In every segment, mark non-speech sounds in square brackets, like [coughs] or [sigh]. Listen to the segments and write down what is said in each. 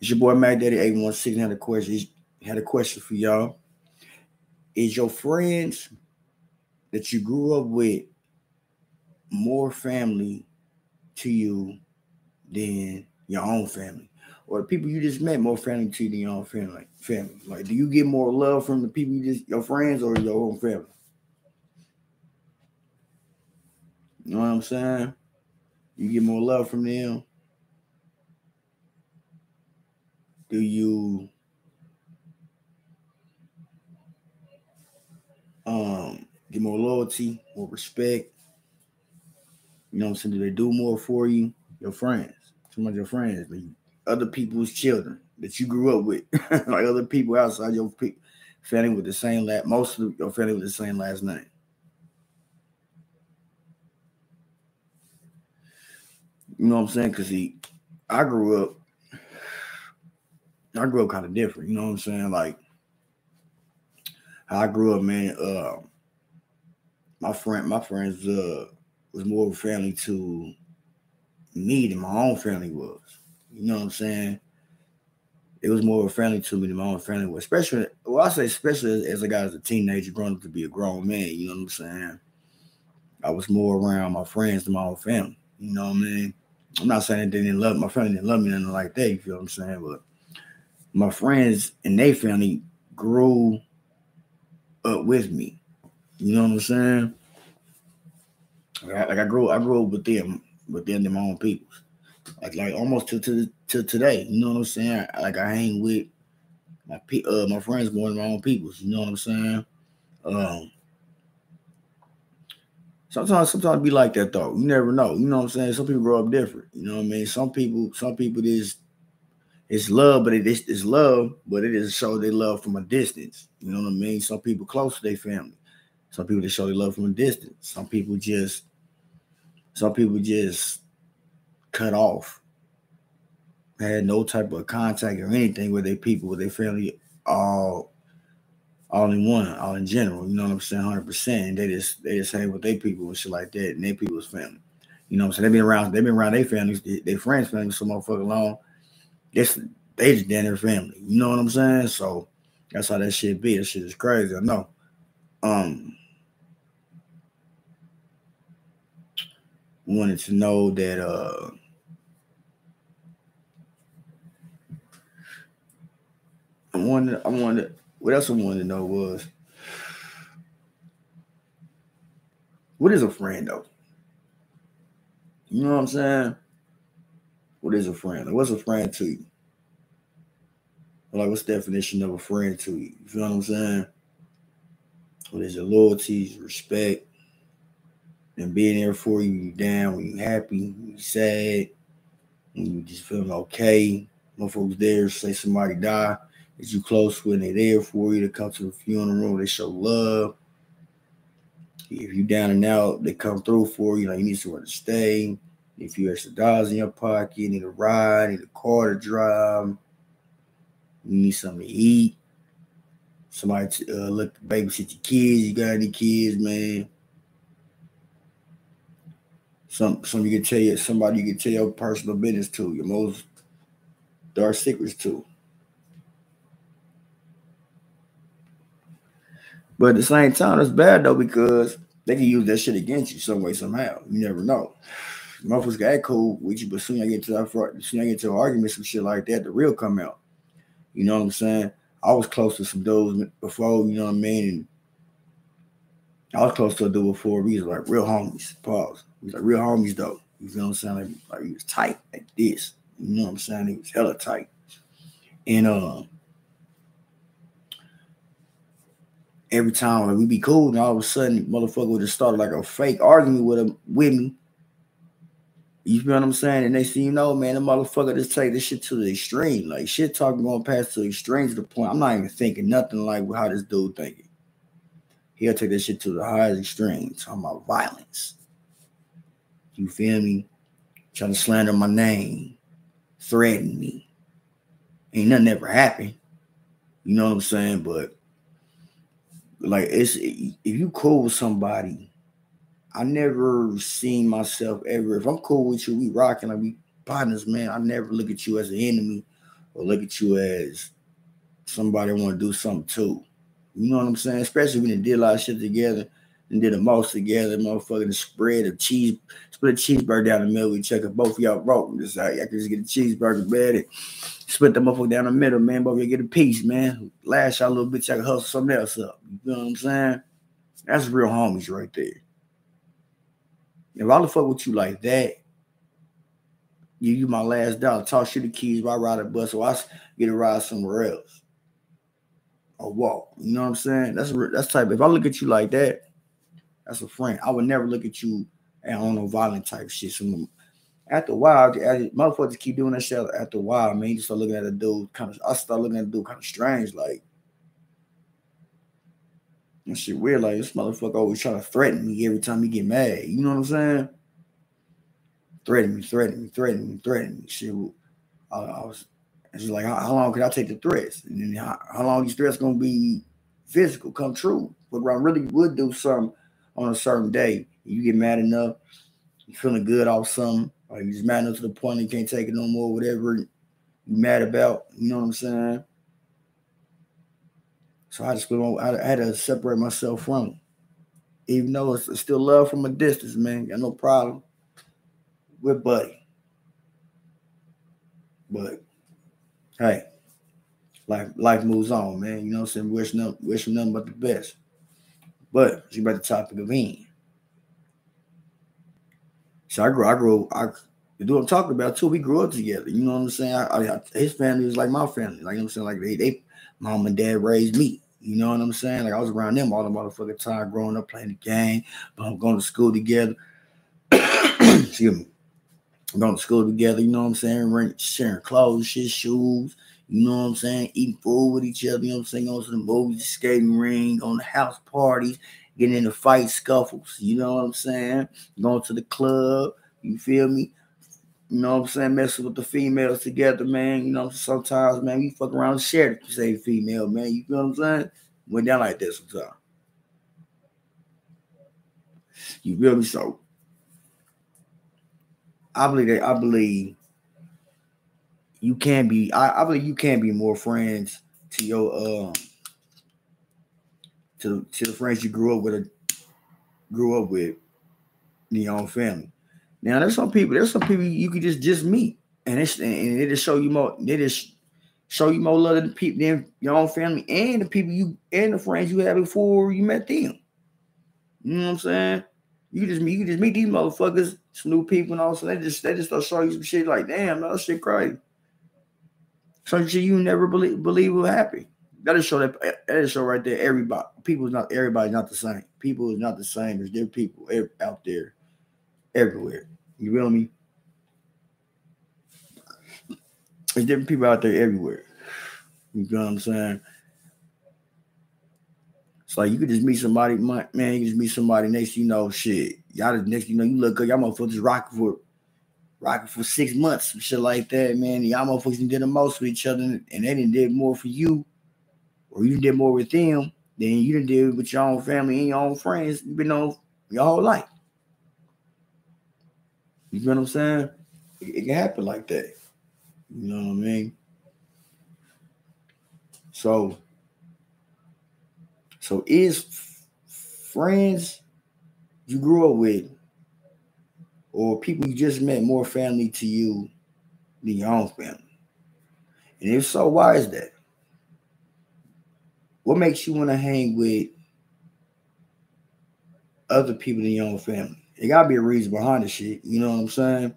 It's your boy Mac Daddy 816 had a question. Had a question for y'all. Is your friends that you grew up with more family to you than your own family? Or the people you just met more family to you than your own family? Family. Like, do you get more love from the people you just your friends or your own family? You know what I'm saying? You get more love from them. Do you um get more loyalty, more respect? You know what I'm saying? Do they do more for you? Your friends, some of your friends, other people's children that you grew up with, [laughs] like other people outside your family with the same last, most of your family with the same last name. You know what I'm saying? Because he, I grew up, I grew up kind of different. You know what I'm saying? Like how I grew up, man. Uh, my friend, my friends, uh, was more of a family to me than my own family was. You know what I'm saying? It was more of a family to me than my own family was. Especially, well, I say especially as, I got as a teenager, growing up to be a grown man. You know what I'm saying? I was more around my friends than my own family. You know what I mean? I'm not saying they didn't love my family didn't love me nothing like that. You feel what I'm saying? But my friends and their family grew up with me. You know what I'm saying? Like I, like I grew I grew up with them, with them my own people. Like like almost to to to today. You know what I'm saying? Like I hang with my uh my friends more than my own people. You know what I'm saying? Um Sometimes, sometimes be like that though. You never know. You know what I'm saying? Some people grow up different. You know what I mean? Some people, some people is it's love, but it is it's love, but it is show they love from a distance. You know what I mean? Some people close to their family. Some people that show they love from a distance. Some people just, some people just cut off. Had no type of contact or anything with their people, with their family all all in one, all in general. You know what I'm saying? Hundred percent. They just they just hang with their people and shit like that, and their people's family. You know what I'm saying? They've been around. They've been around their families, their, friends' families, so motherfucker long. This they just damn their family. You know what I'm saying? So that's how that shit be. That shit is crazy. I know. Um, wanted to know that uh I wanted I wanted what else I wanted to know was what is a friend though? You know what I'm saying? What is a friend? Like, what's a friend to you? Like, what's the definition of a friend to you? You feel what I'm saying? What is your loyalty, respect, and being there for you, you down, when you happy, when you sad, when you just feeling okay. Motherfuckers there, say somebody die is you close when they there for you to come to the funeral, room? they show love. If you down and out, they come through for you. Like you need somewhere to stay. If you extra dollars in your pocket, you need a ride, need a car to drive, you need something to eat. Somebody to uh, look babysit your kids. You got any kids, man? Some some you can tell you somebody you can tell your personal business to, your most dark secrets to. But at the same time, it's bad though because they can use that shit against you some way, somehow. You never know. Motherfuckers got cool with you, but soon I get to that, front, soon I get to an argument, some shit like that, the real come out. You know what I'm saying? I was close to some dudes before, you know what I mean? And I was close to a dude before. We was like real homies. Pause. We was like real homies though. You know what I'm saying? Like, like he was tight like this. You know what I'm saying? He was hella tight. And uh every time like, we be cool, and all of a sudden, motherfucker would just start like a fake argument with him with me. You feel what I'm saying? And they see, you know, man, the motherfucker just take this shit to the extreme. Like shit talking going past to the extreme to the point. I'm not even thinking nothing like how this dude thinking. He'll take this shit to the highest extreme, talking about violence. You feel me? Trying to slander my name, threaten me. Ain't nothing ever happened. You know what I'm saying? But like it's if you cool with somebody, I never seen myself ever. If I'm cool with you, we rocking like we partners, man. I never look at you as an enemy or look at you as somebody I want to do something too. You know what I'm saying? Especially when they did a lot of shit together and did the most together, motherfucking spread a cheese, split a cheeseburger down the middle. We check if both of y'all broke. Just like I can just get a cheeseburger bed and split the motherfucker down the middle, man. Both y'all get a piece, man. Lash y'all a little bit, y'all can hustle something else up. You know what I'm saying? That's real homies right there. If I fuck with you like that, give you my last dollar, you the keys, while I ride a bus, or I get a ride somewhere else. Or walk. You know what I'm saying? That's that's type. If I look at you like that, that's a friend. I would never look at you and on no violent type shit. So mm, after a while, motherfuckers keep doing that shit. After a while, man, you start looking at a dude kind of. I start looking at a dude kind of strange, like. That shit weird. Like this motherfucker always trying to threaten me every time he get mad. You know what I'm saying? Threaten me, threaten me, threaten me, threaten me. Shit. I, I was it's like how, how, long could I take the threats? And then how, how long these threats gonna be physical, come true? But I really would do something on a certain day. You get mad enough, you feeling good off something, or you just mad enough to the point you can't take it no more, whatever you mad about. You know what I'm saying? So I just on, I had to separate myself from. Even though it's still love from a distance, man. Got no problem. with buddy. But hey, life life moves on, man. You know what I'm saying? Wish no wish nothing but the best. But she about the topic of end. So I grew, I grew, I the dude I'm talking about too. We grew up together. You know what I'm saying? I, I, his family was like my family. Like you know I'm saying, like they, they, mom and dad raised me. You know what I'm saying? Like I was around them all the motherfucking time, growing up, playing the game, but I'm going to school together. [coughs] Excuse me. Going to school together, you know what I'm saying? Sharing clothes, shit, shoes, you know what I'm saying? Eating food with each other, you know what I'm saying? Going to the movies, skating ring, going to house parties, getting into fight scuffles, you know what I'm saying? Going to the club, you feel me? You know what I'm saying? Messing with the females together, man. You know, sometimes, man, we fuck around and share the say female, man. You feel what I'm saying? Went down like this sometimes. You feel me? So I believe that I believe you can be I, I believe you can be more friends to your um to to the friends you grew up with grew up with in your own family. Now there's some people, there's some people you could just just meet and it's and they just show you more, they just show you more love than people than your own family and the people you and the friends you had before you met them. You know what I'm saying? You just meet you just meet these motherfuckers, some new people, and all so they just they just start showing you some shit like damn, that shit crazy. Some shit you never believe believe will happen. That'll show that that'll show right there. Everybody, people is not everybody's not the same. People is not the same. There's different people out there, everywhere. You feel me? There's different people out there everywhere. You know what I'm saying? It's like you could just meet somebody, man. You just meet somebody next, you know, shit. Y'all just next, you know, you look good. Y'all motherfuckers just rocking for rocking for six months, shit like that, man. Y'all motherfuckers did the most with each other, and they didn't did more for you, or you did more with them than you didn't do with your own family and your own friends. You've been on your whole life. You know what I'm saying? It, it can happen like that. You know what I mean? So, so is f- friends you grew up with or people you just met more family to you than your own family? And if so, why is that? What makes you want to hang with other people in your own family? It gotta be a reason behind the shit. You know what I'm saying?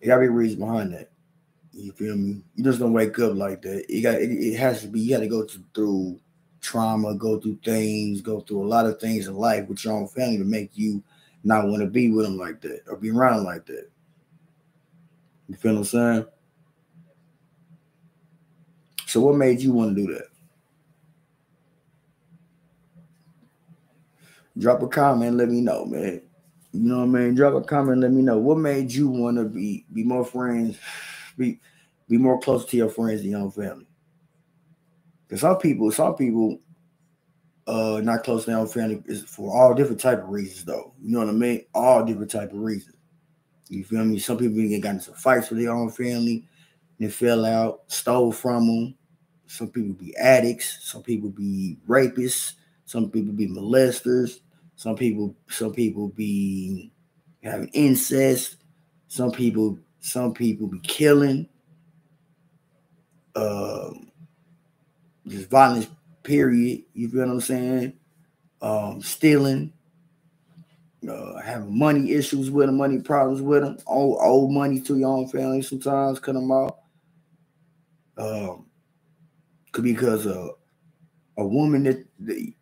It gotta be a reason behind that. You feel me? You just don't wake up like that. It got it, it has to be. You got to go to, through trauma, go through things, go through a lot of things in life with your own family to make you not want to be with them like that or be around like that. You feel what I'm saying? So, what made you want to do that? Drop a comment, let me know, man. You know what I mean? Drop a comment, let me know. What made you want to be be more friends, be be more close to your friends and your family? Because some people, some people uh not close to their own family is for all different type of reasons though. You know what I mean? All different type of reasons. You feel me? Some people get got into fights with their own family. they fell out, stole from them. Some people be addicts. Some people be rapists. Some people be molesters. Some people, some people be having incest. Some people, some people be killing. Um, just violence. Period. You feel what I'm saying? Um, stealing. Uh, having money issues with them, money problems with them, old old money to your own family sometimes cut them off. Um, could be because of a woman that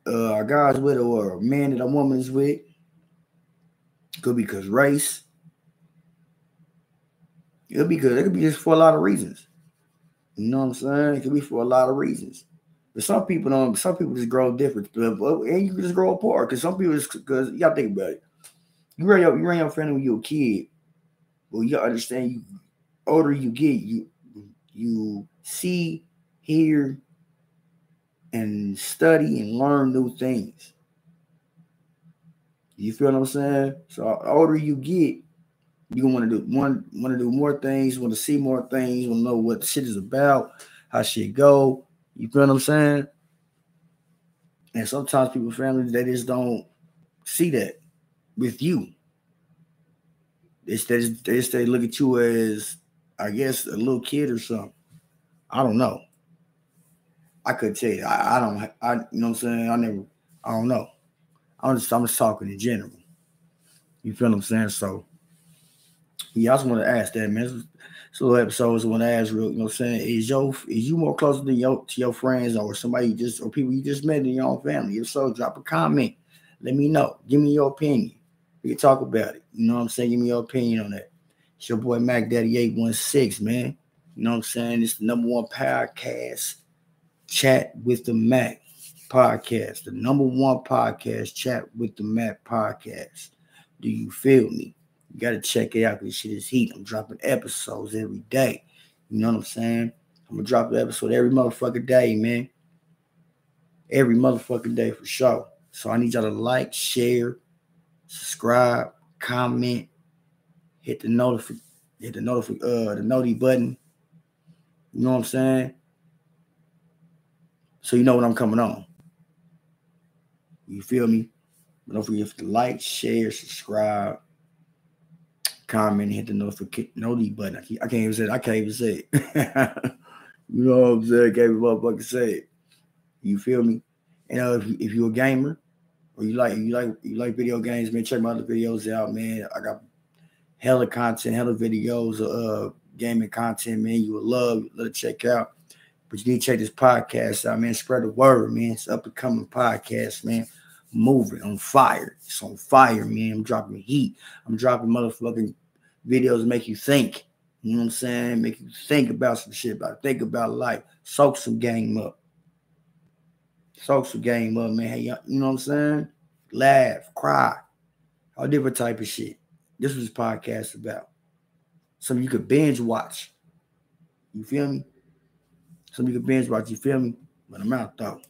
uh, a guy's with or a man that a woman is with. Could be because race. It could be good. It could be just for a lot of reasons. You know what I'm saying? It could be for a lot of reasons. But some people don't. Some people just grow different, and you just grow apart. Because some people, just because you gotta think about it. You run your you run your family when you're a kid. Well, you understand. You older you get, you you see, hear, and study and learn new things. You feel what I'm saying? So older you get, you want to do one want to do more things, want to see more things, want to know what shit is about, how shit go. You feel what I'm saying? And sometimes people, families, they just don't see that with you. They, just, they just they look at you as, I guess, a little kid or something. I don't know. I could tell you. I, I don't. I you know what I'm saying. I never. I don't know. I'm just. I'm just talking in general. You feel what I'm saying? So, yeah, I just want to ask that, man. So episodes I want to ask real. You know what I'm saying? Is your is you more closer to your to your friends or somebody you just or people you just met in your own family? If so, drop a comment. Let me know. Give me your opinion. We can talk about it. You know what I'm saying? Give me your opinion on that. It's your boy Mac Daddy 816, man. You know what I'm saying? It's the number one podcast, Chat with the Mack podcast. The number one podcast, Chat with the Mack podcast. Do you feel me? You got to check it out because shit is heat. I'm dropping episodes every day. You know what I'm saying? I'm to drop an episode every motherfucking day, man. Every motherfucking day for sure. So I need y'all to like, share, subscribe, comment, hit the notify, hit the notify, uh, the noti button you know what I'm saying? So you know when I'm coming on. You feel me? Don't forget to like, share, subscribe, comment, hit the notification noti button. I can't, even say it. I can't even say it. [laughs] you know what I'm saying? I can't even motherfucking say it. You feel me? You know, if, if you're a gamer or you like you like you like video games, man, check my other videos out, man. I got hella content, hella videos, uh gaming content, man, you would love, it check out. But you need to check this podcast out, man. Spread the word, man. It's up and coming podcast, man. Moving on fire. It's on fire, man. I'm dropping heat. I'm dropping motherfucking videos make you think. You know what I'm saying? Make you think about some shit, about think about life. Soak some game up. Soak some game up, man. Hey, you know what I'm saying? Laugh, cry, all different type of shit. This was podcast about. Something you could binge watch. You feel me? Some you could binge watch. You feel me? But I'm out though.